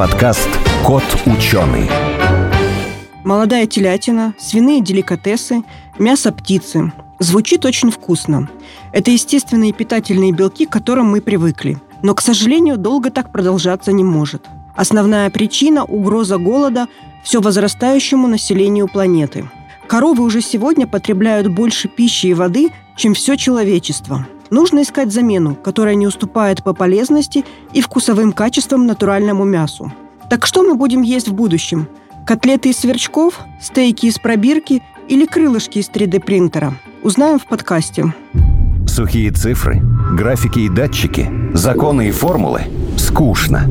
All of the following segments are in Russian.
подкаст «Кот ученый». Молодая телятина, свиные деликатесы, мясо птицы. Звучит очень вкусно. Это естественные питательные белки, к которым мы привыкли. Но, к сожалению, долго так продолжаться не может. Основная причина – угроза голода все возрастающему населению планеты. Коровы уже сегодня потребляют больше пищи и воды, чем все человечество. Нужно искать замену, которая не уступает по полезности и вкусовым качествам натуральному мясу. Так что мы будем есть в будущем? Котлеты из сверчков, стейки из пробирки или крылышки из 3D-принтера? Узнаем в подкасте. Сухие цифры, графики и датчики, законы и формулы – скучно.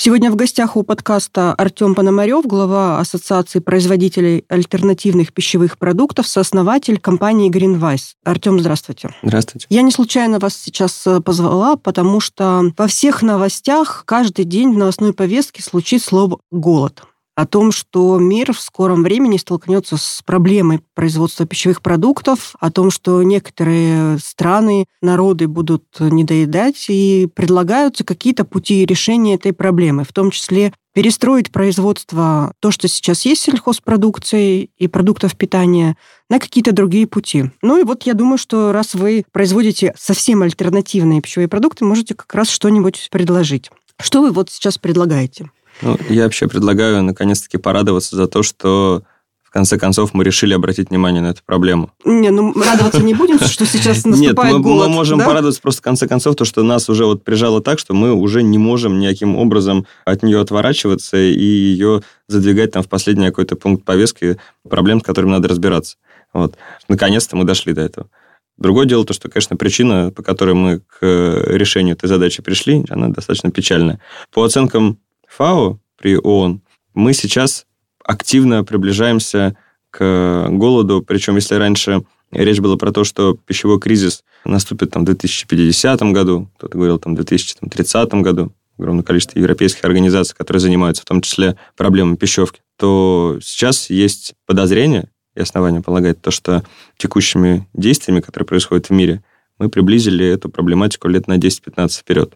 Сегодня в гостях у подкаста Артем Пономарев, глава Ассоциации производителей альтернативных пищевых продуктов, сооснователь компании Greenwise. Артем, здравствуйте. Здравствуйте. Я не случайно вас сейчас э, позвала, потому что во всех новостях каждый день в новостной повестке случится слово «голод» о том, что мир в скором времени столкнется с проблемой производства пищевых продуктов, о том, что некоторые страны, народы будут недоедать, и предлагаются какие-то пути решения этой проблемы, в том числе перестроить производство, то, что сейчас есть сельхозпродукции и продуктов питания, на какие-то другие пути. Ну и вот я думаю, что раз вы производите совсем альтернативные пищевые продукты, можете как раз что-нибудь предложить. Что вы вот сейчас предлагаете? Ну, я вообще предлагаю наконец-таки порадоваться за то, что в конце концов мы решили обратить внимание на эту проблему. Не, ну радоваться не будем, что сейчас наступает Нет, мы, голод, мы можем да? порадоваться просто в конце концов, то, что нас уже вот прижало так, что мы уже не можем никаким образом от нее отворачиваться и ее задвигать там в последний какой-то пункт повестки проблем, с которыми надо разбираться. Вот. Наконец-то мы дошли до этого. Другое дело то, что, конечно, причина, по которой мы к решению этой задачи пришли, она достаточно печальная. По оценкам ФАО при ООН, мы сейчас активно приближаемся к голоду. Причем, если раньше речь была про то, что пищевой кризис наступит там, в 2050 году, кто-то говорил там, в 2030 году, огромное количество европейских организаций, которые занимаются в том числе проблемами пищевки, то сейчас есть подозрение и основания полагать то, что текущими действиями, которые происходят в мире, мы приблизили эту проблематику лет на 10-15 вперед.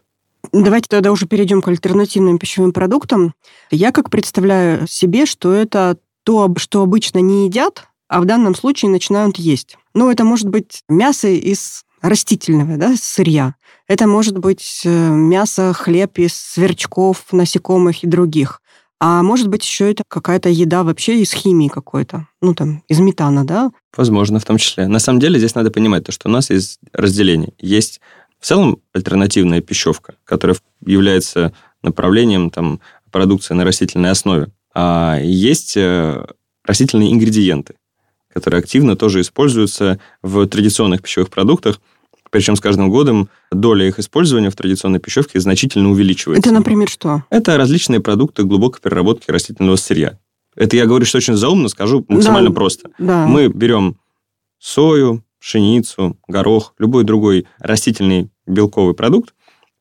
Давайте тогда уже перейдем к альтернативным пищевым продуктам. Я как представляю себе, что это то, что обычно не едят, а в данном случае начинают есть. Ну, это может быть мясо из растительного да, сырья. Это может быть э, мясо, хлеб из сверчков, насекомых и других. А может быть, еще это какая-то еда вообще из химии какой-то. Ну, там, из метана, да? Возможно, в том числе. На самом деле здесь надо понимать то, что у нас есть разделение. Есть в целом альтернативная пищевка, которая является направлением там, продукции на растительной основе. А есть э, растительные ингредиенты, которые активно тоже используются в традиционных пищевых продуктах, причем с каждым годом доля их использования в традиционной пищевке значительно увеличивается. Это, например, что? Это различные продукты глубокой переработки растительного сырья. Это я говорю, что очень заумно, скажу максимально да, просто. Да. Мы берем сою, пшеницу, горох, любой другой растительный белковый продукт,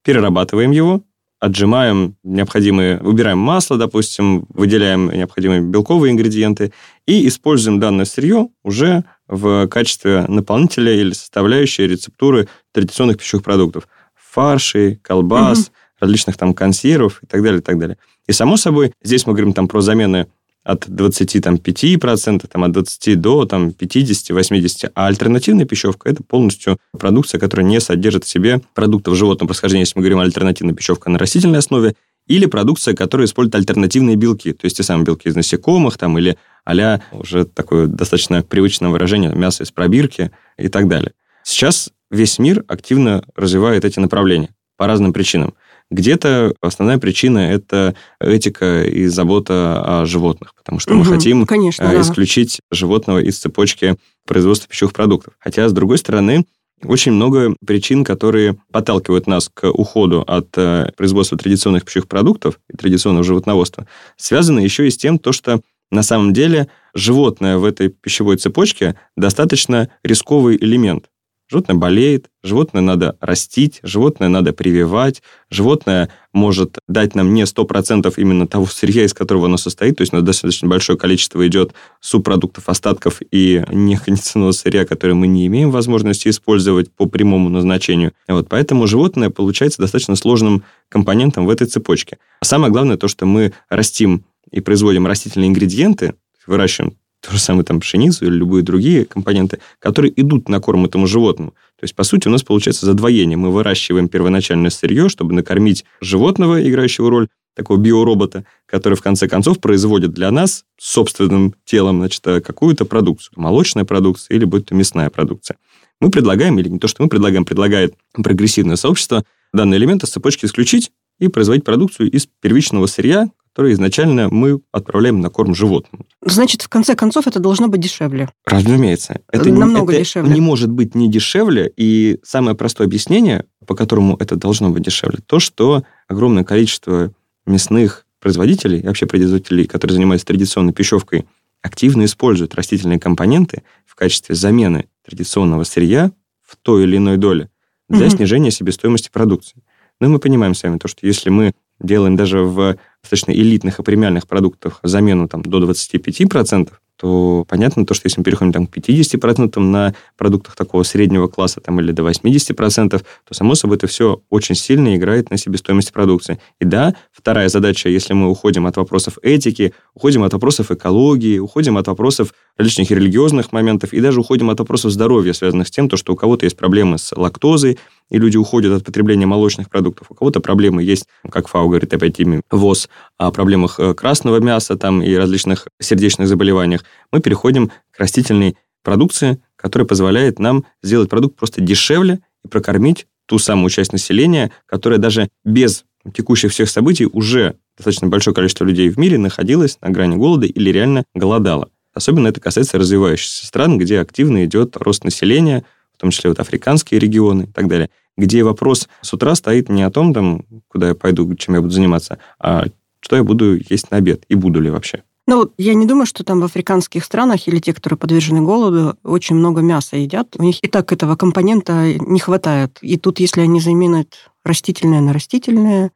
перерабатываем его, отжимаем необходимые, убираем масло, допустим, выделяем необходимые белковые ингредиенты и используем данное сырье уже в качестве наполнителя или составляющей рецептуры традиционных пищевых продуктов. Фарши, колбас, угу. различных там консервов и так далее, и так далее. И, само собой, здесь мы говорим там про замены от 25%, там, от 20 до там, 50-80%. А альтернативная пищевка – это полностью продукция, которая не содержит в себе продуктов животного происхождения, если мы говорим о альтернативной пищевке на растительной основе, или продукция, которая использует альтернативные белки, то есть те самые белки из насекомых, там, или а уже такое достаточно привычное выражение, мясо из пробирки и так далее. Сейчас весь мир активно развивает эти направления по разным причинам. Где-то основная причина – это этика и забота о животных, потому что мы хотим конечно, э, исключить да. животного из цепочки производства пищевых продуктов. Хотя, с другой стороны, очень много причин, которые подталкивают нас к уходу от э, производства традиционных пищевых продуктов и традиционного животноводства, связаны еще и с тем, то, что на самом деле животное в этой пищевой цепочке достаточно рисковый элемент. Животное болеет, животное надо растить, животное надо прививать, животное может дать нам не 100% именно того сырья, из которого оно состоит, то есть у нас достаточно большое количество идет субпродуктов, остатков и некондиционного сырья, которые мы не имеем возможности использовать по прямому назначению. Вот, поэтому животное получается достаточно сложным компонентом в этой цепочке. А самое главное то, что мы растим и производим растительные ингредиенты, выращиваем то же самое там пшеницу или любые другие компоненты, которые идут на корм этому животному. То есть, по сути, у нас получается задвоение. Мы выращиваем первоначальное сырье, чтобы накормить животного, играющего роль такого биоробота, который в конце концов производит для нас собственным телом значит, какую-то продукцию. Молочная продукция или будь то мясная продукция. Мы предлагаем, или не то, что мы предлагаем, предлагает прогрессивное сообщество, данные элементы с цепочки исключить и производить продукцию из первичного сырья, который изначально мы отправляем на корм животным. Значит, в конце концов, это должно быть дешевле. Разумеется. Это намного это дешевле. не может быть не дешевле. И самое простое объяснение, по которому это должно быть дешевле, то, что огромное количество мясных производителей, и вообще производителей, которые занимаются традиционной пищевкой, активно используют растительные компоненты в качестве замены традиционного сырья в той или иной доле для угу. снижения себестоимости продукции. Но мы понимаем с вами то, что если мы делаем даже в достаточно элитных и премиальных продуктах замену там, до 25%, то понятно то, что если мы переходим там, к 50% на продуктах такого среднего класса там, или до 80%, то, само собой, это все очень сильно играет на себестоимости продукции. И да, вторая задача, если мы уходим от вопросов этики, уходим от вопросов экологии, уходим от вопросов различных религиозных моментов и даже уходим от вопросов здоровья, связанных с тем, то, что у кого-то есть проблемы с лактозой, и люди уходят от потребления молочных продуктов. У кого-то проблемы есть, как ФАО говорит опять ими, ВОЗ, о проблемах э, красного мяса там, и различных сердечных заболеваниях. Мы переходим к растительной продукции, которая позволяет нам сделать продукт просто дешевле и прокормить ту самую часть населения, которая даже без текущих всех событий уже достаточно большое количество людей в мире находилось на грани голода или реально голодало. Особенно это касается развивающихся стран, где активно идет рост населения, в том числе вот африканские регионы и так далее где вопрос с утра стоит не о том, там, куда я пойду, чем я буду заниматься, а что я буду есть на обед и буду ли вообще. Ну, я не думаю, что там в африканских странах или те, которые подвержены голоду, очень много мяса едят. У них и так этого компонента не хватает. И тут, если они заменят растительное на растительное,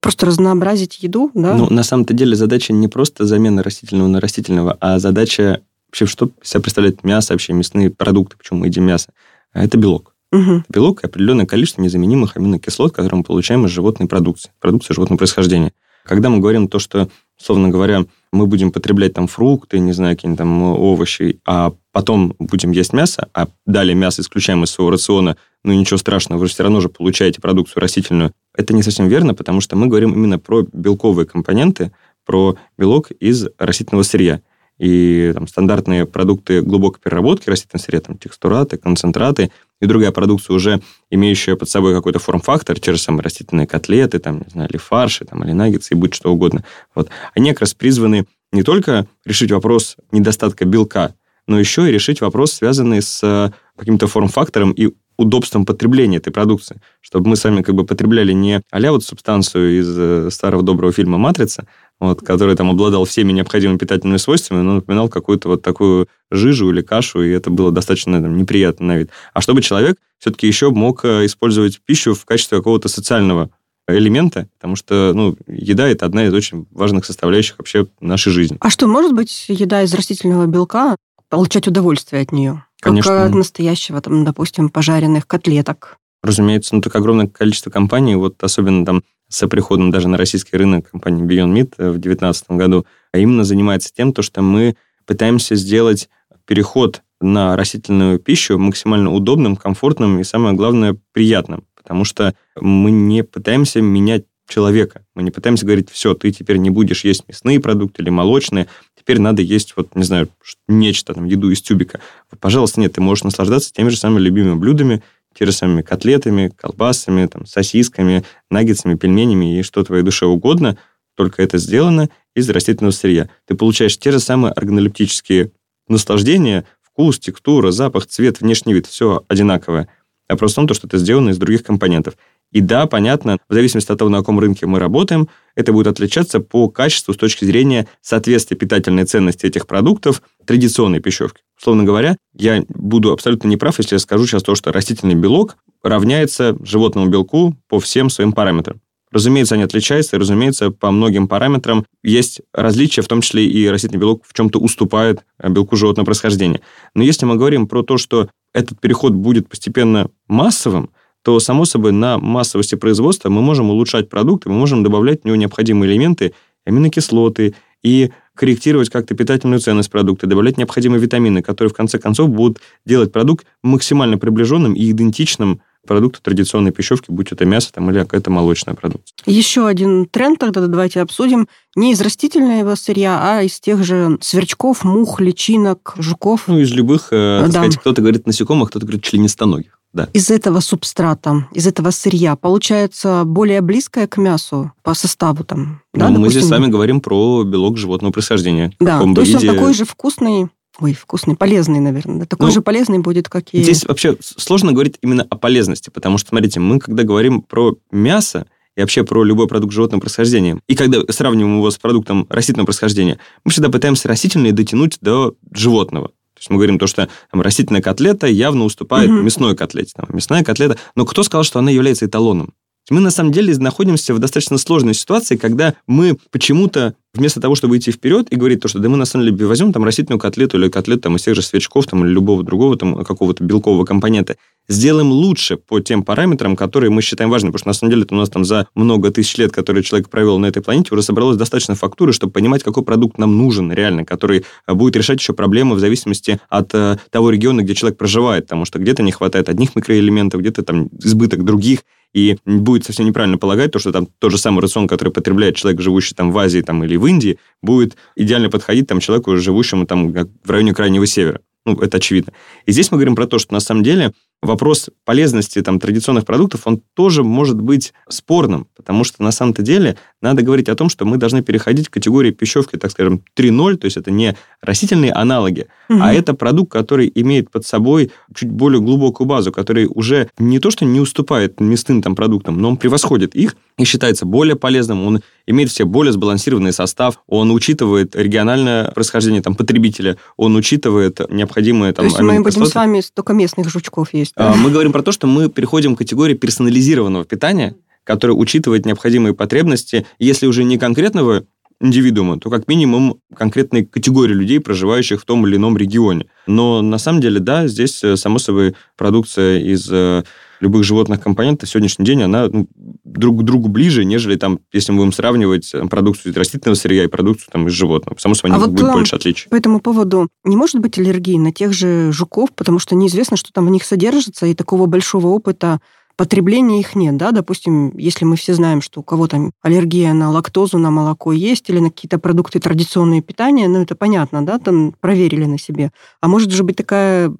просто разнообразить еду, да? Ну, на самом-то деле задача не просто замена растительного на растительного, а задача вообще, что себя представляет мясо, вообще мясные продукты, почему мы едим мясо. А это белок. Угу. Белок и определенное количество незаменимых аминокислот, которые мы получаем из животной продукции, продукции животного происхождения. Когда мы говорим то, что, условно говоря, мы будем потреблять там фрукты, не знаю, какие-нибудь там овощи, а потом будем есть мясо, а далее мясо исключаем из своего рациона, ну ничего страшного, вы же все равно же получаете продукцию растительную. Это не совсем верно, потому что мы говорим именно про белковые компоненты, про белок из растительного сырья и там, стандартные продукты глубокой переработки растительного сырья, там, текстураты, концентраты и другая продукция, уже имеющая под собой какой-то форм-фактор, же самые растительные котлеты, там, не знаю, или фарши, там, или наггетсы, и будет что угодно. Вот. Они как раз призваны не только решить вопрос недостатка белка, но еще и решить вопрос, связанный с э, каким-то форм-фактором и удобством потребления этой продукции. Чтобы мы сами как бы потребляли не а вот субстанцию из э, старого доброго фильма «Матрица», вот, который там обладал всеми необходимыми питательными свойствами, но напоминал какую-то вот такую жижу или кашу, и это было достаточно там, неприятно на вид. А чтобы человек все-таки еще мог э, использовать пищу в качестве какого-то социального элемента, потому что ну, еда – это одна из очень важных составляющих вообще нашей жизни. А что, может быть еда из растительного белка, получать удовольствие от нее? Конечно. Как от настоящего, там, допустим, пожаренных котлеток? Разумеется, ну так огромное количество компаний, вот особенно там с приходом даже на российский рынок компании Beyond Meat в 2019 году, а именно занимается тем, то, что мы пытаемся сделать переход на растительную пищу максимально удобным, комфортным и, самое главное, приятным. Потому что мы не пытаемся менять человека. Мы не пытаемся говорить, все, ты теперь не будешь есть мясные продукты или молочные, теперь надо есть, вот, не знаю, нечто, там, еду из тюбика. Пожалуйста, нет, ты можешь наслаждаться теми же самыми любимыми блюдами, самыми котлетами, колбасами, там, сосисками, наггетсами, пельменями и что твоей душе угодно, только это сделано из растительного сырья. Ты получаешь те же самые органолептические наслаждения, вкус, текстура, запах, цвет, внешний вид, все одинаковое. А просто в том, что это сделано из других компонентов. И да, понятно, в зависимости от того, на каком рынке мы работаем, это будет отличаться по качеству с точки зрения соответствия питательной ценности этих продуктов традиционной пищевке. Условно говоря, я буду абсолютно неправ, если я скажу сейчас то, что растительный белок равняется животному белку по всем своим параметрам. Разумеется, они отличаются, и, разумеется, по многим параметрам есть различия, в том числе и растительный белок в чем-то уступает белку животного происхождения. Но если мы говорим про то, что этот переход будет постепенно массовым, то, само собой, на массовости производства мы можем улучшать продукты, мы можем добавлять в него необходимые элементы, аминокислоты, и корректировать как-то питательную ценность продукта, добавлять необходимые витамины, которые в конце концов будут делать продукт максимально приближенным и идентичным продукту традиционной пищевки, будь это мясо там, или какая-то молочная продукция. Еще один тренд тогда давайте обсудим. Не из растительного сырья, а из тех же сверчков, мух, личинок, жуков. Ну, из любых, э, да. сказать, кто-то говорит насекомых, кто-то говорит членистоногих да. из этого субстрата, из этого сырья получается более близкое к мясу по составу там. Ну, да, мы допустим? здесь с вами говорим про белок животного происхождения. Да, то есть виде... он такой же вкусный, Ой, вкусный, полезный, наверное. Такой ну, же полезный будет, как и... Здесь вообще сложно говорить именно о полезности, потому что, смотрите, мы когда говорим про мясо, и вообще про любой продукт животного происхождения. И когда сравниваем его с продуктом растительного происхождения, мы всегда пытаемся растительные дотянуть до животного. То есть мы говорим то, что там, растительная котлета явно уступает угу. мясной котлете. Там, мясная котлета. Но кто сказал, что она является эталоном? Мы на самом деле находимся в достаточно сложной ситуации, когда мы почему-то вместо того, чтобы идти вперед и говорить то, что да мы на самом деле возьмем там растительную котлету или котлету там, из тех же свечков там, или любого другого там, какого-то белкового компонента, сделаем лучше по тем параметрам, которые мы считаем важными. Потому что на самом деле это у нас там за много тысяч лет, которые человек провел на этой планете, уже собралось достаточно фактуры, чтобы понимать, какой продукт нам нужен реально, который э, будет решать еще проблемы в зависимости от э, того региона, где человек проживает. Потому что где-то не хватает одних микроэлементов, где-то там избыток других. И будет совсем неправильно полагать то, что там тот же самый рацион, который потребляет человек, живущий там в Азии там, или в Индии, будет идеально подходить там человеку, живущему там в районе Крайнего Севера. Ну, это очевидно. И здесь мы говорим про то, что на самом деле вопрос полезности там, традиционных продуктов, он тоже может быть спорным, потому что на самом-то деле надо говорить о том, что мы должны переходить к категории пищевки, так скажем, 3.0, то есть это не растительные аналоги, угу. а это продукт, который имеет под собой чуть более глубокую базу, который уже не то, что не уступает мясным там, продуктам, но он превосходит их и считается более полезным, он имеет все более сбалансированный состав, он учитывает региональное происхождение там, потребителя, он учитывает необходимые там... То есть мы будем с вами только местных жучков есть. А, мы говорим про то, что мы переходим к категории персонализированного питания, которое учитывает необходимые потребности, если уже не конкретного индивидуума, то как минимум конкретной категории людей, проживающих в том или ином регионе. Но на самом деле, да, здесь, э, само собой, продукция из э, любых животных компонентов в сегодняшний день, она ну, друг к другу ближе, нежели там, если мы будем сравнивать э, продукцию из растительного сырья и продукцию там, из животного. Само собой, а вот будет больше отличий. По этому поводу не может быть аллергии на тех же жуков, потому что неизвестно, что там в них содержится, и такого большого опыта потребления их нет, да, допустим, если мы все знаем, что у кого-то аллергия на лактозу, на молоко есть или на какие-то продукты традиционные питания, ну, это понятно, да, там проверили на себе. А может же быть такая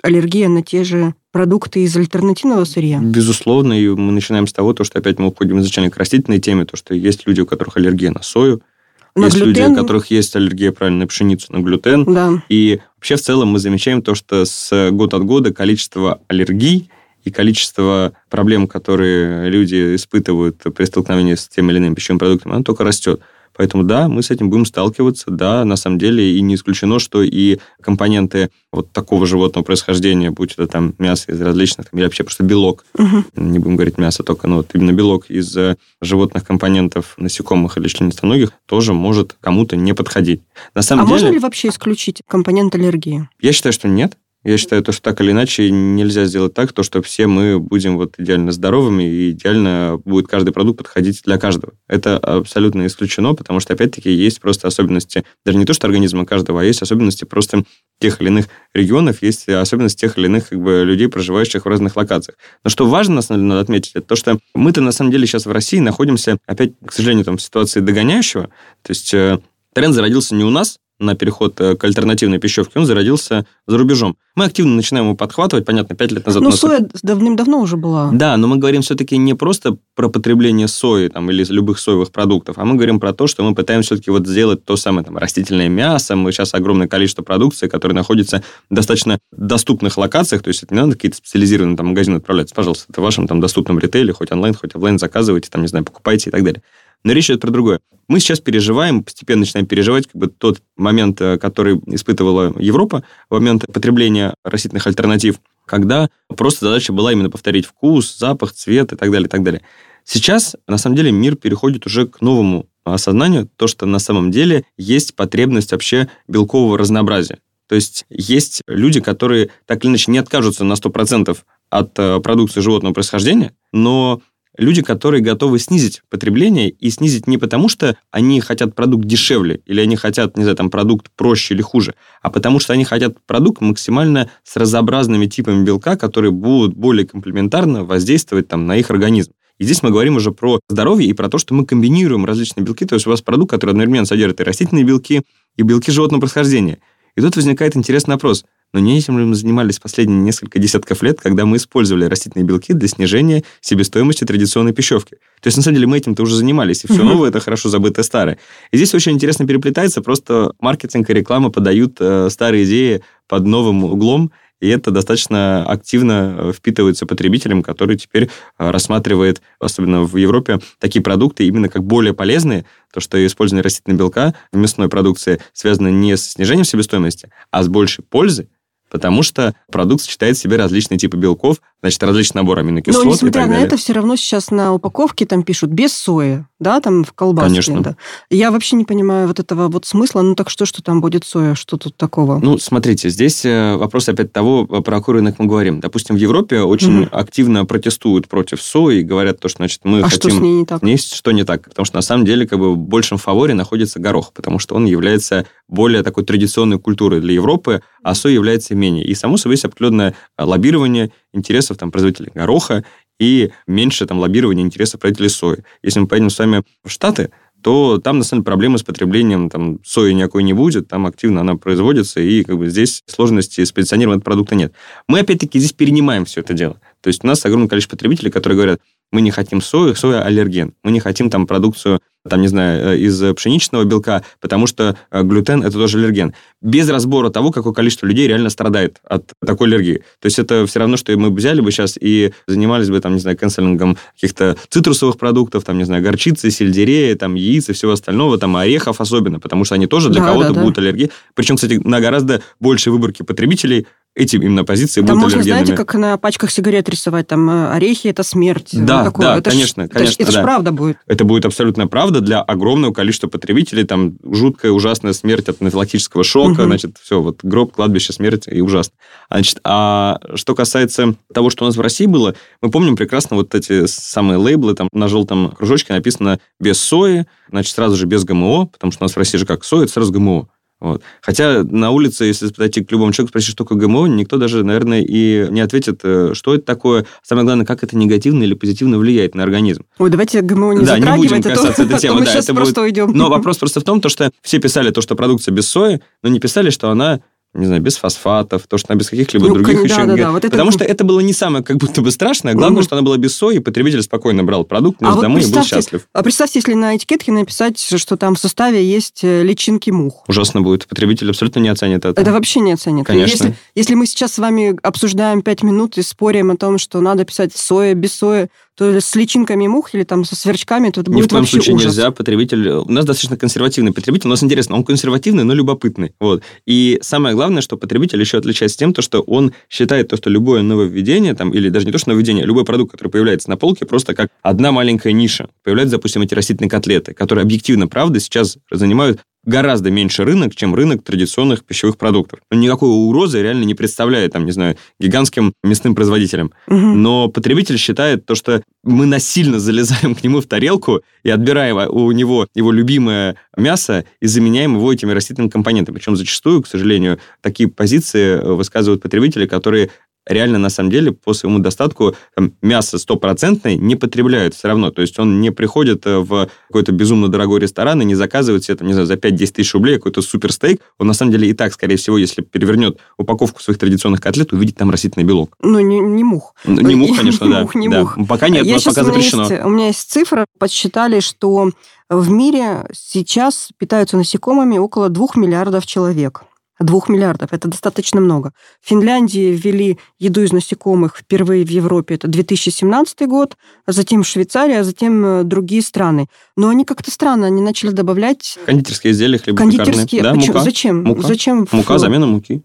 аллергия на те же продукты из альтернативного сырья? Безусловно, и мы начинаем с того, то, что опять мы уходим изначально к растительной теме, то, что есть люди, у которых аллергия на сою, на есть глютен. люди, у которых есть аллергия, правильно, на пшеницу, на глютен. Да. И вообще в целом мы замечаем то, что с год от года количество аллергий и количество проблем, которые люди испытывают при столкновении с тем или иным пищевым продуктом, оно только растет. Поэтому да, мы с этим будем сталкиваться, да, на самом деле, и не исключено, что и компоненты вот такого животного происхождения, будь это там мясо из различных, или вообще просто белок, угу. не будем говорить мясо только, но вот именно белок из э, животных компонентов, насекомых или членистоногих, тоже может кому-то не подходить. На самом а деле, можно ли вообще исключить компонент аллергии? Я считаю, что нет. Я считаю, то, что так или иначе нельзя сделать так, то, что все мы будем вот идеально здоровыми, и идеально будет каждый продукт подходить для каждого. Это абсолютно исключено, потому что, опять-таки, есть просто особенности, даже не то, что организма каждого, а есть особенности просто тех или иных регионов, есть особенности тех или иных как бы, людей, проживающих в разных локациях. Но что важно, на самом деле, надо отметить, это то, что мы-то, на самом деле, сейчас в России находимся, опять, к сожалению, там, в ситуации догоняющего. То есть, э, тренд зародился не у нас, на переход э, к альтернативной пищевке, он зародился за рубежом. Мы активно начинаем его подхватывать, понятно, пять лет назад... Ну, соя давным-давно уже была. Да, но мы говорим все-таки не просто про потребление сои там, или любых соевых продуктов, а мы говорим про то, что мы пытаемся все-таки вот сделать то самое там, растительное мясо. Мы сейчас огромное количество продукции, которая находится в достаточно доступных локациях, то есть это не надо какие-то специализированные там, магазины отправляться. Пожалуйста, это в вашем там доступном ритейле, хоть онлайн, хоть офлайн заказывайте, там, не знаю, покупайте и так далее. Но речь идет про другое. Мы сейчас переживаем, постепенно начинаем переживать как бы тот момент, э, который испытывала Европа, момент потребления растительных альтернатив, когда просто задача была именно повторить вкус, запах, цвет и так далее, и так далее. Сейчас, на самом деле, мир переходит уже к новому осознанию, то, что на самом деле есть потребность вообще белкового разнообразия. То есть есть люди, которые так или иначе не откажутся на 100% от э, продукции животного происхождения, но люди, которые готовы снизить потребление и снизить не потому, что они хотят продукт дешевле или они хотят, не знаю, там продукт проще или хуже, а потому что они хотят продукт максимально с разнообразными типами белка, которые будут более комплементарно воздействовать там на их организм. И здесь мы говорим уже про здоровье и про то, что мы комбинируем различные белки. То есть у вас продукт, который одновременно содержит и растительные белки, и белки животного происхождения. И тут возникает интересный вопрос – но не этим мы занимались последние несколько десятков лет, когда мы использовали растительные белки для снижения себестоимости традиционной пищевки. То есть, на самом деле, мы этим-то уже занимались, и все новое – это хорошо забытое старое. И здесь очень интересно переплетается, просто маркетинг и реклама подают э, старые идеи под новым углом, и это достаточно активно э, впитывается потребителем, который теперь э, рассматривает, особенно в Европе, такие продукты именно как более полезные, то, что использование растительного белка в мясной продукции связано не с снижением себестоимости, а с большей пользой, потому что продукт сочетает в себе различные типы белков, значит, различный набор аминокислот Но, несмотря на это, все равно сейчас на упаковке там пишут без сои, да, там в колбаске. Конечно. Да. Я вообще не понимаю вот этого вот смысла. Ну так что, что там будет соя? Что тут такого? Ну, смотрите, здесь э, вопрос опять того, про какой рынок мы говорим. Допустим, в Европе очень угу. активно протестуют против сои и говорят то, что, значит, мы а хотим... что с ней не так? Не что не так. Потому что, на самом деле, как бы в большем фаворе находится горох, потому что он является более такой традиционной культурой для Европы, а соя является менее. И, само собой, есть определенное лоббирование интересов там, производителей гороха и меньше там, лоббирования интересов производителей сои. Если мы поедем с вами в Штаты, то там, на самом деле, проблемы с потреблением там, сои никакой не будет, там активно она производится, и как бы здесь сложности с позиционированием продукта нет. Мы, опять-таки, здесь перенимаем все это дело. То есть у нас огромное количество потребителей, которые говорят, мы не хотим сою, соя аллерген. Мы не хотим там продукцию, там, не знаю, э, из пшеничного белка, потому что э, глютен – это тоже аллерген. Без разбора того, какое количество людей реально страдает от такой аллергии. То есть это все равно, что мы взяли бы сейчас и занимались бы, там, не знаю, канцелингом каких-то цитрусовых продуктов, там, не знаю, горчицы, сельдерея, там, яиц и всего остального, там, орехов особенно, потому что они тоже для да, кого-то да, будут да. аллергии. Причем, кстати, на гораздо большей выборке потребителей эти именно позиции там будут можно, знаете, как на пачках сигарет рисовать, там э, орехи – это смерть. Да, ну, да, это конечно, ж, конечно. Это, да. же правда будет. Это будет абсолютно правда для огромного количества потребителей, там жуткая, ужасная смерть от анафилактического шока, угу. значит, все, вот гроб, кладбище, смерть и ужасно. Значит, а что касается того, что у нас в России было, мы помним прекрасно вот эти самые лейблы, там на желтом кружочке написано «без сои», значит, сразу же без ГМО, потому что у нас в России же как соя, это сразу ГМО. Вот. Хотя на улице, если подойти к любому человеку, спросить, что такое ГМО, никто даже, наверное, и не ответит, э, что это такое. Самое главное, как это негативно или позитивно влияет на организм. Ой, давайте ГМО не да, затрагивать, не будем касаться а этой темы. Мы да, это просто будет... уйдем. Но вопрос просто в том, то, что все писали то, что продукция без сои, но не писали, что она не знаю, без фосфатов, то, что она без каких-либо ну, других да, еще... Да, да, вот это... Потому что это было не самое как будто бы страшное. Главное, угу. что она была без сои, и потребитель спокойно брал продукт, нес а домой вот и был счастлив. А представьте, если на этикетке написать, что там в составе есть э, личинки мух. Ужасно будет. Потребитель абсолютно не оценит это. Это вообще не оценит. Конечно. Если, если мы сейчас с вами обсуждаем пять минут и спорим о том, что надо писать соя, без сои, то с личинками мух или там со сверчками, то это Ни будет в коем случае ужас. нельзя. Потребитель... У нас достаточно консервативный потребитель. У нас интересно, он консервативный, но любопытный. Вот. И самое главное, что потребитель еще отличается тем, то, что он считает то, что любое нововведение, там, или даже не то, что нововведение, а любой продукт, который появляется на полке, просто как одна маленькая ниша. Появляются, допустим, эти растительные котлеты, которые объективно, правда, сейчас занимают гораздо меньше рынок, чем рынок традиционных пищевых продуктов. Ну, никакой угрозы реально не представляет, там, не знаю, гигантским мясным производителям. Угу. Но потребитель считает то, что мы насильно залезаем к нему в тарелку и отбираем у него его любимое мясо и заменяем его этими растительными компонентами. Причем зачастую, к сожалению, такие позиции высказывают потребители, которые реально, на самом деле, по своему достатку там, мясо стопроцентное не потребляют все равно. То есть он не приходит э, в какой-то безумно дорогой ресторан и не заказывает себе, там, не знаю, за 5-10 тысяч рублей какой-то суперстейк. Он, на самом деле, и так, скорее всего, если перевернет упаковку своих традиционных котлет, увидит там растительный белок. Ну, не, не мух. Ну, не мух, конечно, да. Мух, не да. мух. Пока нет, Я но пока запрещено. есть- у меня есть цифра, подсчитали, что в мире сейчас питаются насекомыми около 2 миллиардов человек. Двух миллиардов. Это достаточно много. В Финляндии ввели еду из насекомых впервые в Европе. Это 2017 год. а Затем Швейцария, а затем э, другие страны. Но они как-то странно, они начали добавлять Кондитерские изделия, хлебопекарные. кондитерские. Да, Почему? мука. Зачем? Мука. Зачем? Мука, замена муки.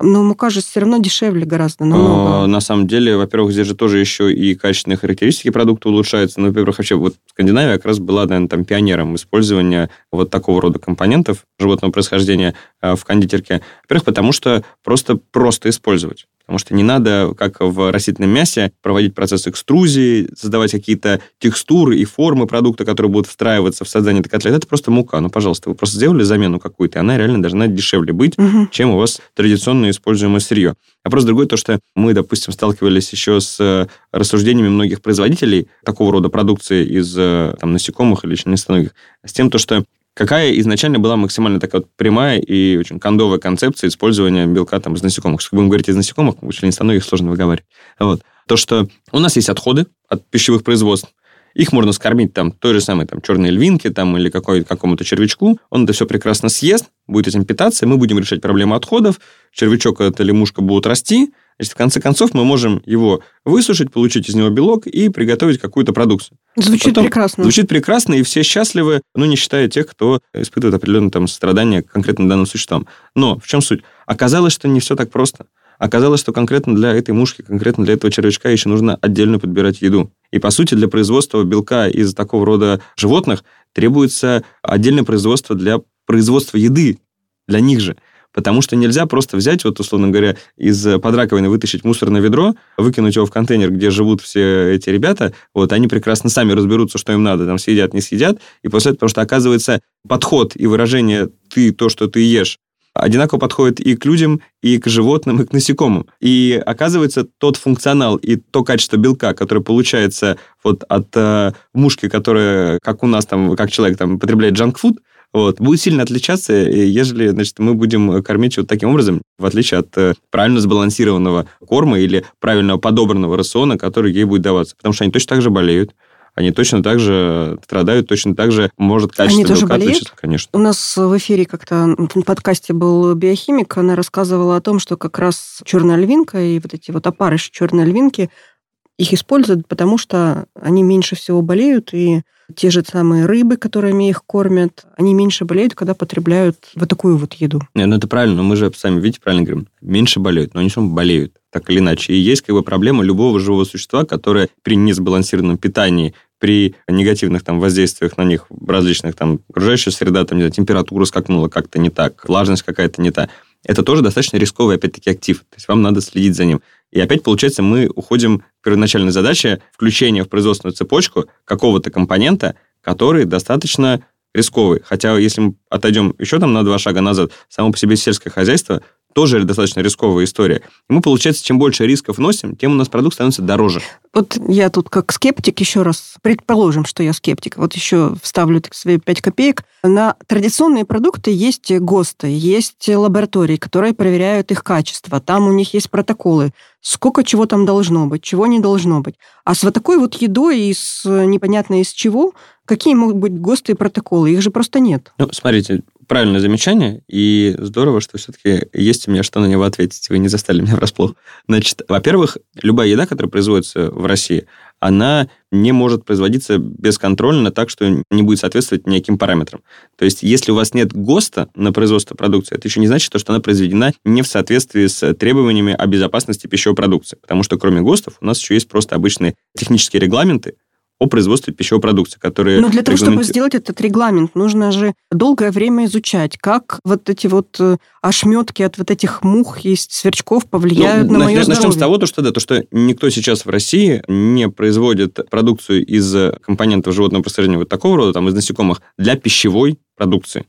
Но мука же все равно дешевле гораздо, Э, намного. На самом деле, во-первых, здесь же тоже еще и качественные характеристики продукта улучшаются. Ну, во-первых, вообще вот Скандинавия как раз была, наверное, там пионером использования вот такого рода компонентов животного происхождения э, в кондитерке. Во-первых, потому что просто просто использовать. Потому что не надо, как в растительном мясе, проводить процесс экструзии, создавать какие-то текстуры и формы продукта, которые будут встраиваться в создание этой котлеты. Это просто мука. Ну, пожалуйста, вы просто сделали замену какую-то, и она реально должна дешевле быть, Мгм. чем у вас традиционно используемое сырье. Вопрос другой, то, что мы, допустим, сталкивались еще с э, рассуждениями многих производителей такого рода продукции из э, там, насекомых или членистоногих, с тем, то, что какая изначально была максимально такая вот прямая и очень кондовая концепция использования белка там, из насекомых. Если будем говорить из насекомых, у членистоногих сложно выговаривать. Вот. То, что у нас есть отходы от пищевых производств, их можно скормить там той же самой там, черной львинке там, или какой, какому-то червячку. Он это все прекрасно съест, будет этим питаться, и мы будем решать проблему отходов. Червячок эта лягушка будут расти. Значит, в конце концов, мы можем его высушить, получить из него белок и приготовить какую-то продукцию. Звучит Потом прекрасно. Звучит прекрасно, и все счастливы, ну, не считая тех, кто испытывает определенные там страдания конкретно данным существам. Но в чем суть? Оказалось, что не все так просто. Оказалось, что конкретно для этой мушки, конкретно для этого червячка еще нужно отдельно подбирать еду. И, по сути, для производства белка из такого рода животных требуется отдельное производство для производства еды для них же. Потому что нельзя просто взять, вот, условно говоря, из под раковины вытащить мусорное ведро, выкинуть его в контейнер, где живут все эти ребята, вот, они прекрасно сами разберутся, что им надо, там, съедят, не съедят, и после этого, потому что, оказывается, подход и выражение «ты то, что ты ешь», одинаково подходит и к людям, и к животным, и к насекомым. И оказывается, тот функционал и то качество белка, которое получается вот от э, мушки, которая, как у нас там, как человек там потребляет джанкфуд, вот, будет сильно отличаться, ежели значит, мы будем кормить вот таким образом, в отличие от э, правильно сбалансированного корма или правильно подобранного рациона, который ей будет даваться. Потому что они точно так же болеют, они точно так же страдают, точно так же может качество Они тоже белка болеют? Конечно. У нас в эфире как-то в подкасте был биохимик, она рассказывала о том, что как раз черная львинка и вот эти вот опарыши черной львинки, их используют, потому что они меньше всего болеют, и те же самые рыбы, которыми их кормят, они меньше болеют, когда потребляют вот такую вот еду. Не, ну это правильно, но мы же сами, видите, правильно говорим, меньше болеют, но они все болеют, так или иначе. И есть как бы проблема любого живого существа, которое при несбалансированном питании, при негативных там воздействиях на них различных там окружающая среда, там, не знаю, температура скакнула как-то не так, влажность какая-то не та, это тоже достаточно рисковый, опять-таки, актив. То есть вам надо следить за ним. И опять, получается, мы уходим к первоначальной задаче включения в производственную цепочку какого-то компонента, который достаточно рисковый. Хотя, если мы отойдем еще там на два шага назад, само по себе сельское хозяйство тоже достаточно рисковая история. И мы, получается, чем больше рисков носим, тем у нас продукт становится дороже. Вот я тут как скептик еще раз, предположим, что я скептик, вот еще вставлю так свои 5 копеек. На традиционные продукты есть ГОСТы, есть лаборатории, которые проверяют их качество. Там у них есть протоколы, сколько чего там должно быть, чего не должно быть. А с вот такой вот едой из непонятно из чего, какие могут быть ГОСТы и протоколы? Их же просто нет. Ну, смотрите, правильное замечание, и здорово, что все-таки есть у меня что на него ответить. Вы не застали меня врасплох. Значит, во-первых, любая еда, которая производится в России, она не может производиться бесконтрольно так, что не будет соответствовать никаким параметрам. То есть, если у вас нет ГОСТа на производство продукции, это еще не значит, что она произведена не в соответствии с требованиями о безопасности пищевой продукции. Потому что кроме ГОСТов у нас еще есть просто обычные технические регламенты, о производстве пищевой продукции, которые... Но для того, чтобы регламенти- сделать этот регламент, нужно же долгое время изучать, как вот эти вот э, ошметки от вот этих мух и сверчков повлияют Ну, на на- мое Начнем здоровье. с того, то, что, да, то, что никто сейчас в России не производит продукцию из компонентов животного происхождения вот такого рода, там, из насекомых, для пищевой продукции.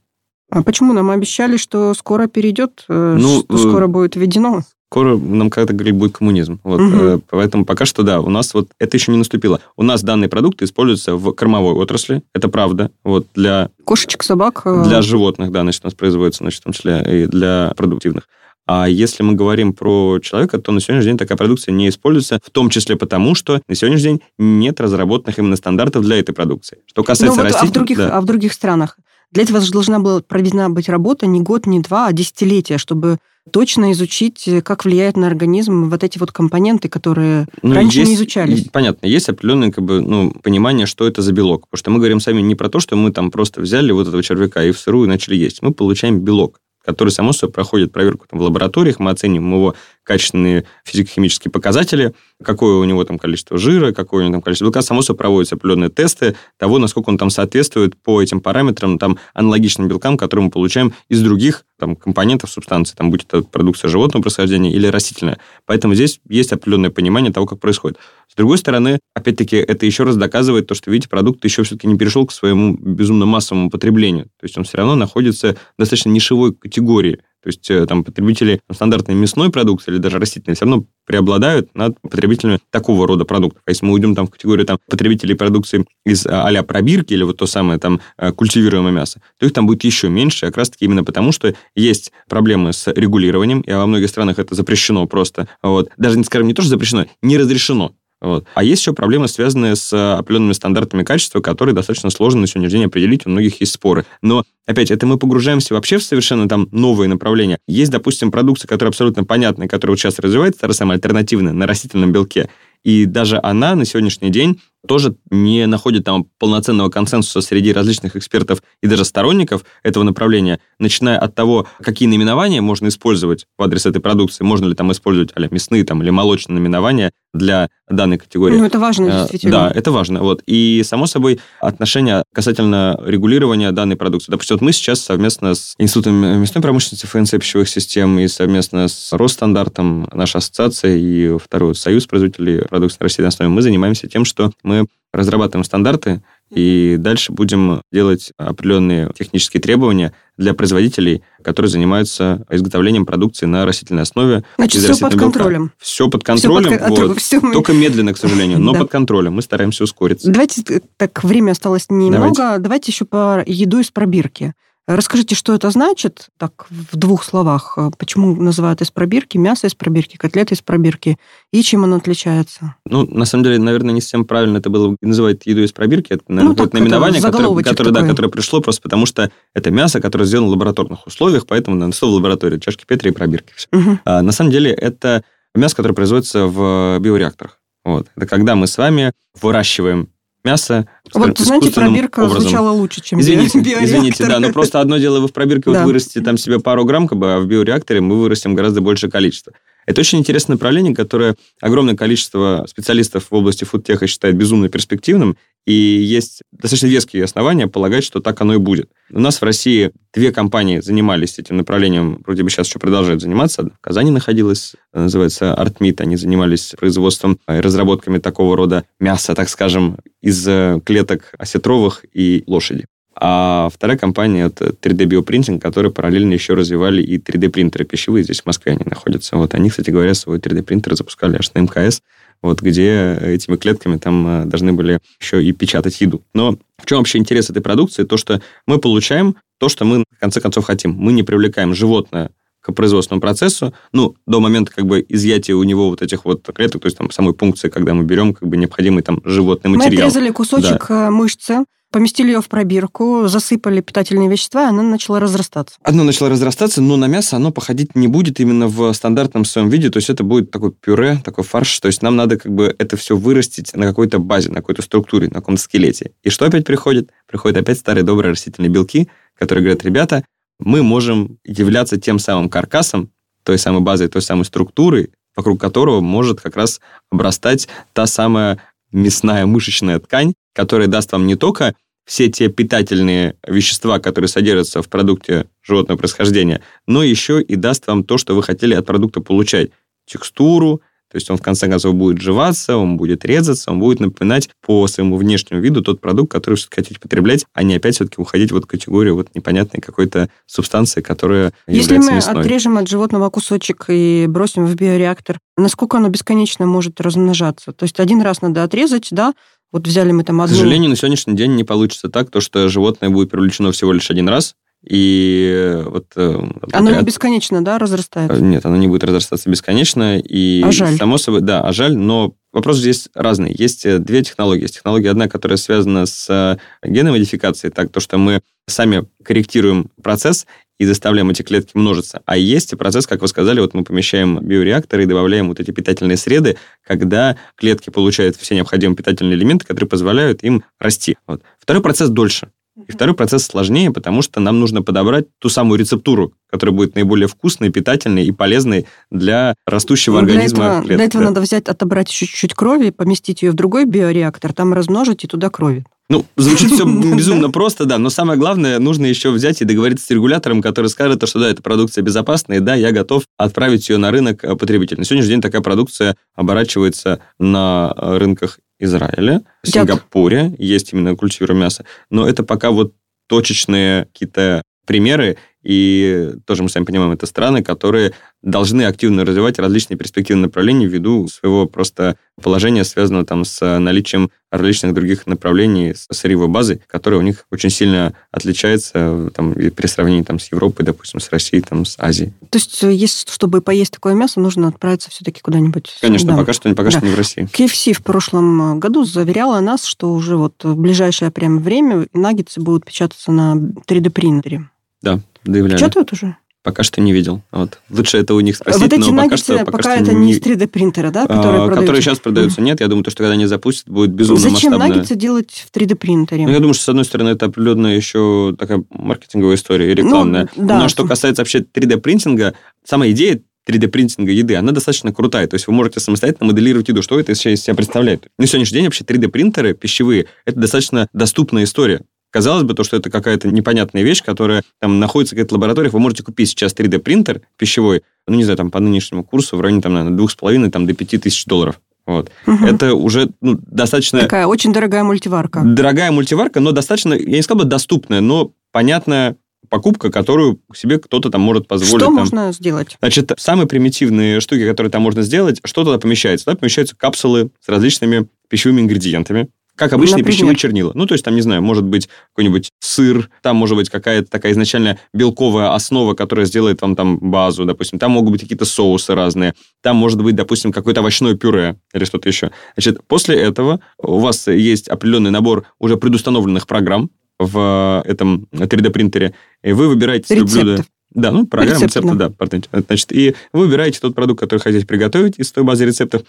А почему нам обещали, что скоро перейдет, э, Ну, что э, скоро будет введено? Скоро нам когда-то говорили, будет коммунизм. Вот, угу. Поэтому пока что, да, у нас вот это еще не наступило. У нас данные продукты используются в кормовой отрасли, это правда. Вот для... Кошечек, собак. Для животных, да, значит, у нас производится, значит, в том числе и для продуктивных. А если мы говорим про человека, то на сегодняшний день такая продукция не используется, в том числе потому, что на сегодняшний день нет разработанных именно стандартов для этой продукции. Что касается ну, вот, растительных... А в, других, да. а в других странах? Для этого же должна была проведена быть работа не год, не два, а десятилетия, чтобы точно изучить, как влияет на организм вот эти вот компоненты, которые ну, раньше есть, не изучались. Понятно, есть определенное как бы, ну, понимание, что это за белок. Потому что мы говорим сами не про то, что мы там просто взяли вот этого червяка и в сырую начали есть. Мы получаем белок который, само собой, проходит проверку там, в лабораториях, мы оценим его качественные физико-химические показатели, какое у него там количество жира, какое у него там количество белка. Само собой, проводятся определенные тесты того, насколько он там соответствует по этим параметрам, там, аналогичным белкам, которые мы получаем из других там, компонентов субстанции, там, будь это продукция животного происхождения или растительная. Поэтому здесь есть определенное понимание того, как происходит. С другой стороны, опять-таки, это еще раз доказывает то, что, видите, продукт еще все-таки не перешел к своему безумно массовому потреблению. То есть он все равно находится в достаточно нишевой категории. То есть э, там потребители стандартной мясной продукции или даже растительной все равно преобладают над потребителями такого рода продуктов. А если мы уйдем там в категорию там, потребителей продукции из а пробирки или вот то самое там э, культивируемое мясо, то их там будет еще меньше, как раз таки именно потому, что есть проблемы с регулированием, и во многих странах это запрещено просто. Вот. Даже, скажем, не то, что запрещено, не разрешено. Вот. А есть еще проблемы, связанные с э, определенными стандартами качества, которые достаточно сложно на сегодняшний день определить, у многих есть споры. Но, опять, это мы погружаемся вообще в совершенно там новые направления. Есть, допустим, продукция, которая абсолютно понятная, которая вот сейчас развивается, та самая альтернативная, на растительном белке. И даже она на сегодняшний день тоже не находит там полноценного консенсуса среди различных экспертов и даже сторонников этого направления, начиная от того, какие наименования можно использовать в адрес этой продукции, можно ли там использовать а мясные там, или молочные наименования для данной категории. Ну, это важно, э, действительно. Да, это важно. Вот. И, само собой, отношение касательно регулирования данной продукции. Допустим, вот мы сейчас совместно с Институтом мясной промышленности ФНЦ пищевых систем и совместно с Росстандартом, наша ассоциация и второй союз производителей продукции на растительной основе, мы занимаемся тем, что мы разрабатываем стандарты, и дальше будем делать определенные технические требования для производителей, которые занимаются изготовлением продукции на растительной основе. Значит, все под контролем. Белка. Все под контролем. Все под, вот. все Только медленно, к сожалению, но под контролем. Мы стараемся ускориться. Давайте, э, так, время осталось немного. Давайте, Давайте еще по еду из пробирки. Расскажите, что это значит, так, в двух словах. Почему называют из пробирки, мясо из пробирки, котлеты из пробирки, и чем оно отличается? Ну, на самом деле, наверное, не совсем правильно это было называть еду из пробирки. Это, наверное, ну, так, наименование, которое, которое, да, которое пришло просто потому, что это мясо, которое сделано в лабораторных условиях, поэтому на в лаборатории, чашки Петри и пробирки. Все. Угу. А, на самом деле, это мясо, которое производится в биореакторах. Вот. Это когда мы с вами выращиваем мясо. Вот, знаете, пробирка образом. звучала лучше, чем Извините, биореактор. извините, да, но просто одно дело, вы в пробирке да. вот вырастите там себе пару грамм, как бы, а в биореакторе мы вырастим гораздо большее количество. Это очень интересное направление, которое огромное количество специалистов в области фудтеха считает безумно перспективным, и есть достаточно веские основания полагать, что так оно и будет. У нас в России две компании занимались этим направлением, вроде бы сейчас еще продолжают заниматься. в Казани находилась, называется Артмит. Они занимались производством и разработками такого рода мяса, так скажем, из э, клеток осетровых и лошади. А вторая компания – это 3D Bioprinting, которые параллельно еще развивали и 3D-принтеры пищевые. Здесь в Москве они находятся. Вот они, кстати говоря, свой 3D-принтер запускали аж на МКС, вот, где этими клетками там э, должны были еще и печатать еду. Но в чем вообще интерес этой продукции? То, что мы получаем то, что мы в конце концов хотим. Мы не привлекаем животное к производственному процессу, ну, до момента как бы изъятия у него вот этих вот клеток, то есть там самой пункции, когда мы берем как бы необходимый там животный материал. Мы отрезали кусочек да. Э, мышцы, поместили ее в пробирку, засыпали питательные вещества, и она начала разрастаться. Оно начало разрастаться, но на мясо оно походить не будет именно в стандартном своем виде, то есть это будет такой пюре, такой фарш, то есть нам надо как бы это все вырастить на какой-то базе, на какой-то структуре, на каком-то скелете. И что опять приходит? Приходят опять старые добрые растительные белки, которые говорят, ребята, мы можем являться тем самым каркасом, той самой базой, той самой структурой, вокруг которого может как раз обрастать та самая мясная мышечная ткань, которая даст вам не только все те питательные вещества, которые содержатся в продукте животного происхождения, но еще и даст вам то, что вы хотели от продукта получать. Текстуру, То есть он в конце концов будет жеваться, он будет резаться, он будет напоминать по своему внешнему виду тот продукт, который все-таки хотите потреблять, а не опять все-таки уходить вот в категорию вот непонятной какой-то субстанции, которая Если мы мясной. отрежем от животного кусочек и бросим в биореактор, насколько оно бесконечно может размножаться? То есть один раз надо отрезать, да, вот взяли мы там одну... К сожалению, на сегодняшний день не получится так, то, что животное будет привлечено всего лишь один раз, и вот... Э, оно не бесконечно, да, разрастается? Нет, оно не будет разрастаться бесконечно. И а жаль. Само собой, да, а жаль, но вопрос здесь разный. Есть э, две технологии. Есть технология одна, которая связана с э, генной модификацией, так, то, что мы сами корректируем процесс и заставляем эти клетки множиться. А есть процесс, как вы сказали, вот мы помещаем биореакторы и добавляем вот эти питательные среды, когда клетки получают все необходимые питательные элементы, которые позволяют им расти. Вот. Второй процесс дольше. И второй процесс сложнее, потому что нам нужно подобрать ту самую рецептуру, которая будет наиболее вкусной, питательной и полезной для растущего ну, для организма этого, клетки. Для этого надо взять, отобрать чуть-чуть крови, поместить ее в другой биореактор, там размножить и туда крови. Ну, звучит все безумно просто, да, но самое главное, нужно еще взять и договориться с регулятором, который скажет, что да, эта продукция безопасна, и да, я готов отправить ее на рынок э, потребителя. На сегодняшний день такая продукция оборачивается на э, рынках Израиля, в Сингапуре, есть именно культура мяса, но это пока вот точечные какие-то примеры, и тоже мы сами понимаем, это страны, которые должны активно развивать различные перспективные направления ввиду своего просто положения, связанного там с наличием различных других направлений сырьевой базы, которая у них очень сильно отличается там, при сравнении там, с Европой, допустим, с Россией, там, с Азией. То есть, э, если, чтобы поесть такое мясо, нужно отправиться все-таки куда-нибудь? Конечно, да. пока что, пока да. что не в России. KFC в прошлом э, году заверяла нас, что уже вот в ближайшее прямо время наггетсы будут печататься на 3D-принтере. Да, заявляли. Печатают уже? Пока что не видел. Вот. Лучше это у них спросить, вот эти но пока что... Пока, пока это не из 3D-принтера, да, которые, а, которые сейчас продаются, нет. Я думаю, то, что когда они запустят, будет безумно Зачем масштабно. наггетсы делать в 3D-принтере? Ну, я думаю, что, с одной стороны, это определенная еще такая маркетинговая история и рекламная. Ну, да. Но что касается вообще 3D-принтинга, сама идея 3D-принтинга еды, она достаточно крутая. То есть вы можете самостоятельно моделировать еду. Что это из себя представляет? На сегодняшний день вообще 3D-принтеры пищевые – это достаточно доступная история. Казалось бы, то, что это какая-то непонятная вещь, которая там находится в каких-то лабораториях. Вы можете купить сейчас 3D-принтер пищевой, ну, не знаю, там, по нынешнему курсу в районе, там, наверное, двух с половиной, там, до пяти тысяч долларов. Вот. Угу. Это уже ну, достаточно... Такая очень дорогая мультиварка. Дорогая мультиварка, но достаточно, я не сказал бы доступная, но понятная покупка, которую себе кто-то там может позволить. Что там. можно сделать? Значит, самые примитивные штуки, которые там можно сделать, что туда помещается? Туда помещаются капсулы с различными пищевыми ингредиентами. Как обычные Например? пищевые чернила. Ну, то есть там, не знаю, может быть какой-нибудь сыр, там может быть какая-то такая изначально белковая основа, которая сделает вам там базу, допустим. Там могут быть какие-то соусы разные. Там может быть, допустим, какое-то овощное пюре или что-то еще. Значит, после этого у вас есть определенный набор уже предустановленных программ в этом 3D-принтере, и вы выбираете свое блюдо. Да, ну, программа рецепта, да. да. Значит, и вы выбираете тот продукт, который хотите приготовить из той базы рецептов,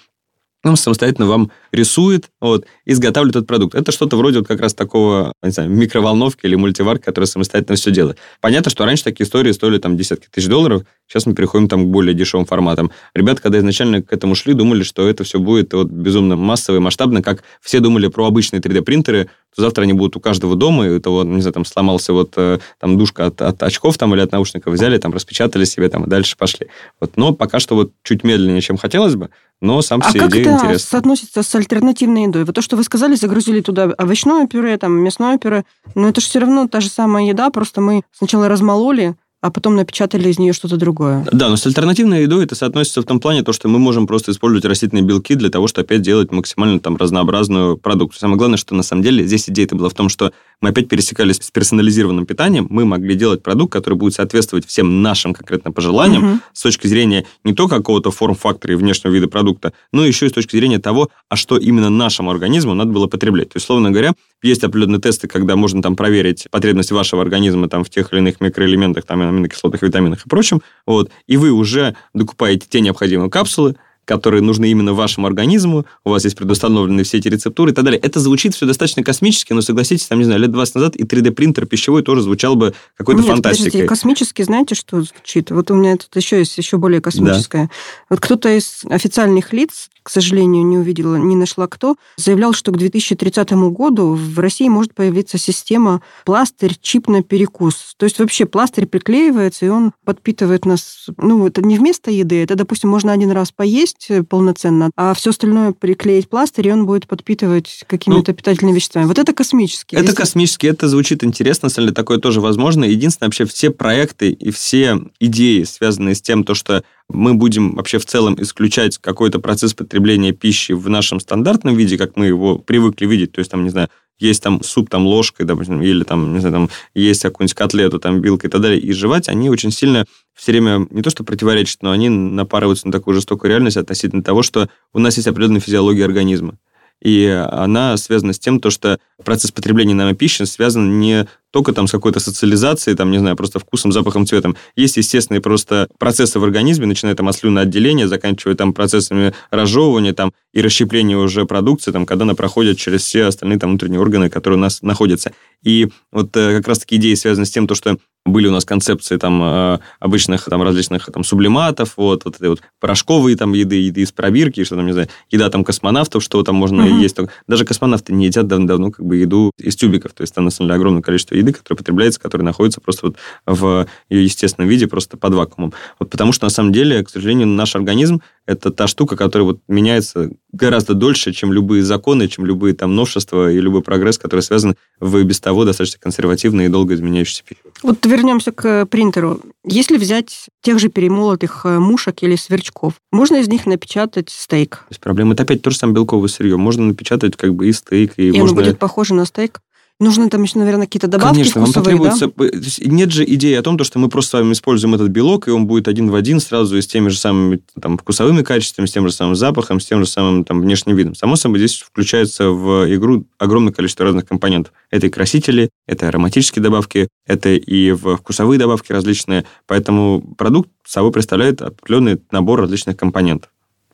он самостоятельно вам рисует, вот, изготавливает этот продукт. Это что-то вроде вот как раз такого, не знаю, микроволновки или мультиварки, которая самостоятельно все делает. Понятно, что раньше такие истории стоили там десятки тысяч долларов, сейчас мы переходим там к более дешевым форматам. Ребята, когда изначально к этому шли, думали, что это все будет вот безумно массово и масштабно, как все думали про обычные 3D-принтеры, то завтра они будут у каждого дома, и это вот, не знаю, там сломался вот э, там душка от, от очков там или от наушников, взяли, там распечатали себе там и дальше пошли. Вот. Но пока что вот чуть медленнее, чем хотелось бы, но сам а все как идея это интересна. соотносится с альтернативной едой? Вот то, что вы сказали, загрузили туда овощное пюре, там, мясное пюре, но это же все равно та же самая еда, просто мы сначала размололи, а потом напечатали из нее что-то другое. Да, но с альтернативной едой это соотносится в том плане, то, что мы можем просто использовать растительные белки для того, чтобы опять делать максимально там разнообразную продукцию. Самое главное, что на самом деле здесь идея-то была в том, что мы опять пересекались с персонализированным питанием, мы могли делать продукт, который будет соответствовать всем нашим конкретно пожеланиям угу. с точки зрения не только какого-то форм-фактора и внешнего вида продукта, но еще и с точки зрения того, а что именно нашему организму надо было потреблять. То есть, словно говоря, есть определенные тесты, когда можно там проверить потребности вашего организма там в тех или иных микроэлементах, там, аминокислотах, витаминах и прочем, вот, и вы уже докупаете те необходимые капсулы, которые нужны именно вашему организму, у вас есть предустановлены все эти рецептуры и так далее. Это звучит все достаточно космически, но согласитесь, там, не знаю, лет 20 назад и 3D-принтер пищевой тоже звучал бы какой-то Нет, фантастикой. Подождите, космически, знаете, что звучит? Вот у меня тут еще есть еще более космическое. Да. Вот кто-то из официальных лиц, к сожалению, не увидела, не нашла кто, заявлял, что к 2030 году в России может появиться система пластырь, чип на перекус. То есть вообще пластырь приклеивается, и он подпитывает нас, ну, это не вместо еды, это, допустим, можно один раз поесть, есть э, полноценно, а все остальное приклеить пластырь, и он будет подпитывать какими-то ну, питательными веществами. Вот это космически. Это если... космически, это звучит интересно, на самом деле такое тоже возможно. Единственное, вообще все проекты и все идеи, связанные с тем, то, что мы будем вообще в целом исключать какой-то процесс потребления пищи в нашем стандартном виде, как мы его привыкли видеть, то есть там, не знаю, есть там суп там ложкой, допустим, или там, не знаю, там есть какую-нибудь котлету там вилкой и так далее, и жевать, они очень сильно все время не то что противоречат, но они напарываются на такую жестокую реальность относительно того, что у нас есть определенная физиология организма. И она связана с тем, то, что процесс потребления нами пищи связан не только там с какой-то социализацией, там, не знаю, просто вкусом, запахом, цветом. Есть естественные просто процессы в организме, начиная там от слюноотделения, заканчивая там процессами разжевывания там, и расщепления уже продукции, там, когда она проходит через все остальные там внутренние органы, которые у нас находятся. И вот э, как раз-таки идеи связаны с тем, то, что были у нас концепции там э, обычных там различных там сублиматов, вот, вот этой вот порошковые там еды, еды из пробирки, что там, не знаю, еда там космонавтов, что там можно угу. есть. Даже космонавты не едят давно-давно как бы еду из тюбиков, то есть там на самом деле огромное количество еды, которая потребляется, которая находится просто вот в ее естественном виде, просто под вакуумом. Вот потому что на самом деле, к сожалению, наш организм это та штука, которая вот меняется гораздо дольше, чем любые законы, чем любые там новшества и любой прогресс, который связан в без того достаточно консервативной и долго изменяющейся пищей. Вот вернемся к принтеру. Если взять тех же перемолотых э, мушек или сверчков, можно из них напечатать стейк? То есть проблема это опять то же самое белковое сырье. Можно напечатать как бы и стейк, и, и можно... оно будет похоже на стейк? Нужно там еще, наверное, какие-то добавки Конечно, вкусовые, вам потребуется... Да? Нет же идеи о том, что мы просто с вами используем этот белок, и он будет один в один сразу и с теми же самыми там, вкусовыми качествами, с тем же самым запахом, с тем же самым там, внешним видом. Само собой, здесь включается в игру огромное количество разных компонентов. Это и красители, это ароматические добавки, это и вкусовые добавки различные. Поэтому продукт собой представляет определенный набор различных компонентов.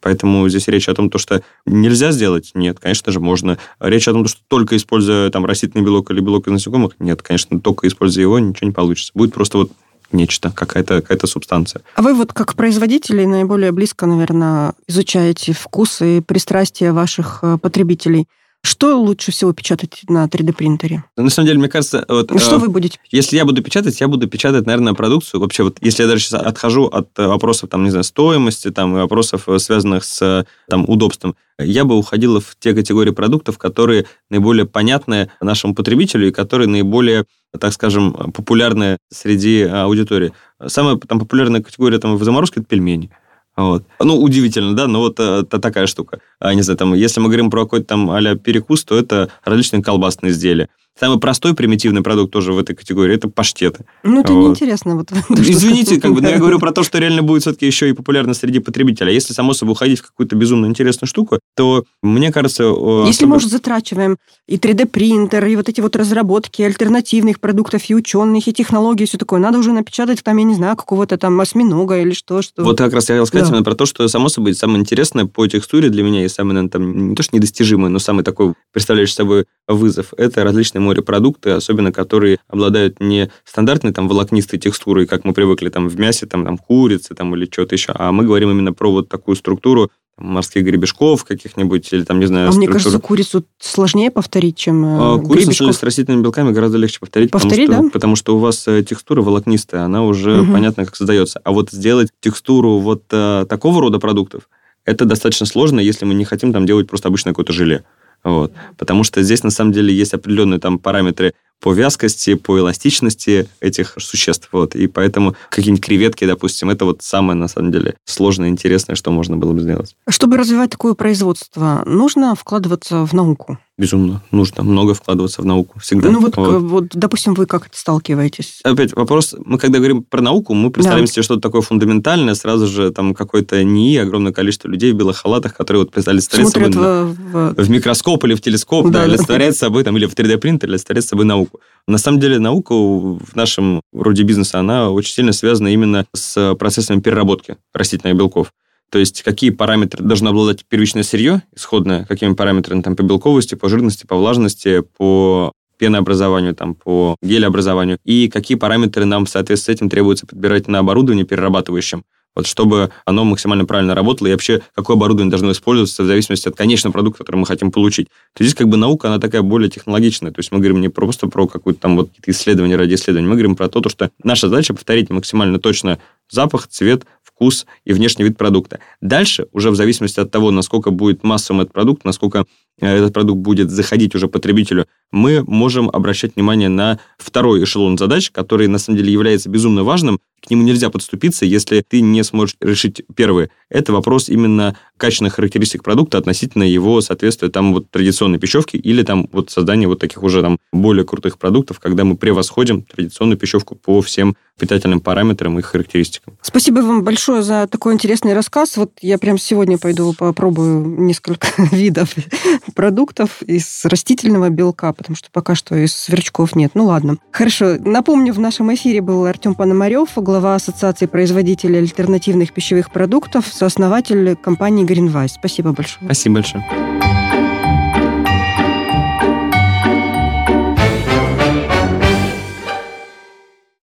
Поэтому здесь речь о том, то, что нельзя сделать, нет, конечно же, можно. Речь о том, что только используя там растительный белок или белок из насекомых, нет, конечно, только используя его, ничего не получится. Будет просто вот нечто, какая-то какая субстанция. А вы вот как производители наиболее близко, наверное, изучаете вкусы и пристрастия ваших э, потребителей. Что лучше всего печатать на 3D-принтере? На самом деле, мне кажется... Вот, ну, что э, вы будете? Если я буду печатать, я буду печатать, наверное, продукцию. Вообще, вот если я даже сейчас отхожу от э, вопросов, там, не знаю, стоимости, там, и вопросов, э, связанных с там, удобством, я бы уходила в те категории продуктов, которые наиболее понятны нашему потребителю и которые наиболее, так скажем, популярны среди аудитории. Самая там, популярная категория там, в заморозке – это пельмени. Вот. Ну, удивительно, да, но вот э, такая штука. А, не знаю, там, если мы говорим про какой-то там а перекус, то это различные колбасные изделия. Самый простой примитивный продукт тоже в этой категории – это паштеты. Ну, это вот. неинтересно. Вот, Извините, как бы, но я говорю про то, что реально будет все-таки еще и популярно среди потребителя. Если, само собой, уходить в какую-то безумно интересную штуку, то, мне кажется... Если чтобы... мы уже затрачиваем и 3D-принтер, и вот эти вот разработки альтернативных продуктов, и ученых, и технологий, и все такое, надо уже напечатать там, я не знаю, какого-то там осьминога или что. что... Вот как раз я хотел сказать да. именно про то, что, само собой, самое интересное по текстуре для меня и самый, наверное, там, не то что недостижимый, но самый такой, представляющий собой вызов, это различные морепродукты, особенно которые обладают не стандартной там волокнистой текстурой, как мы привыкли там в мясе, там, там курицы там, или что-то еще, а мы говорим именно про вот такую структуру морских гребешков каких-нибудь, или там, не знаю... А структуру... мне кажется, курицу сложнее повторить, чем э, а, Курицу с растительными белками гораздо легче повторить, повторить потому, да? что, потому что у вас э, текстура волокнистая, она уже угу. понятно, как создается. А вот сделать текстуру вот а, такого рода продуктов, это достаточно сложно, если мы не хотим там делать просто обычное какое-то желе. Вот. Потому что здесь, на самом деле, есть определенные там параметры по вязкости, по эластичности этих существ. Вот. И поэтому какие-нибудь креветки, допустим, это вот самое, на самом деле, сложное интересное, что можно было бы сделать. Чтобы развивать такое производство, нужно вкладываться в науку? Безумно. Нужно много вкладываться в науку. Всегда. Ну вот, вот. вот допустим, вы как это сталкиваетесь? Опять вопрос. Мы когда говорим про науку, мы представляем да. себе что-то такое фундаментальное. Сразу же там какой-то НИИ, огромное количество людей в белых халатах, которые вот представляют собой в, в... в микроскоп или в телескоп, да, да, олицетворяют собой, там, или в 3D-принтер, олицетворяют собой науку. На самом деле наука в нашем роде бизнеса, она очень сильно связана именно с процессами переработки растительных белков. То есть какие параметры должно обладать первичное сырье исходное, какими параметрами там, по белковости, по жирности, по влажности, по пенообразованию, там, по гелеобразованию, и какие параметры нам в соответствии с этим требуется подбирать на оборудование перерабатывающем. Вот чтобы оно максимально правильно работало, и вообще какое оборудование должно использоваться в зависимости от конечного продукта, который мы хотим получить. То здесь как бы наука, она такая более технологичная. То есть мы говорим не просто про какое-то там вот исследование ради исследования, мы говорим про то, что наша задача повторить максимально точно запах, цвет, вкус и внешний вид продукта. Дальше, уже в зависимости от того, насколько будет массовым этот продукт, насколько этот продукт будет заходить уже потребителю, мы можем обращать внимание на второй эшелон задач, который на самом деле является безумно важным. К нему нельзя подступиться, если ты не сможешь решить первый. Это вопрос именно качественных характеристик продукта относительно его соответствия там вот традиционной пищевки или там вот создания вот таких уже там более крутых продуктов, когда мы превосходим традиционную пищевку по всем питательным параметрам и характеристикам. Спасибо вам большое за такой интересный рассказ. Вот я прям сегодня пойду попробую несколько видов продуктов из растительного белка, потому что пока что из сверчков нет. Ну ладно. Хорошо. Напомню, в нашем эфире был Артем Пономарев, глава Ассоциации производителей альтернативных пищевых продуктов, сооснователь компании Greenwise. Спасибо большое. Спасибо большое.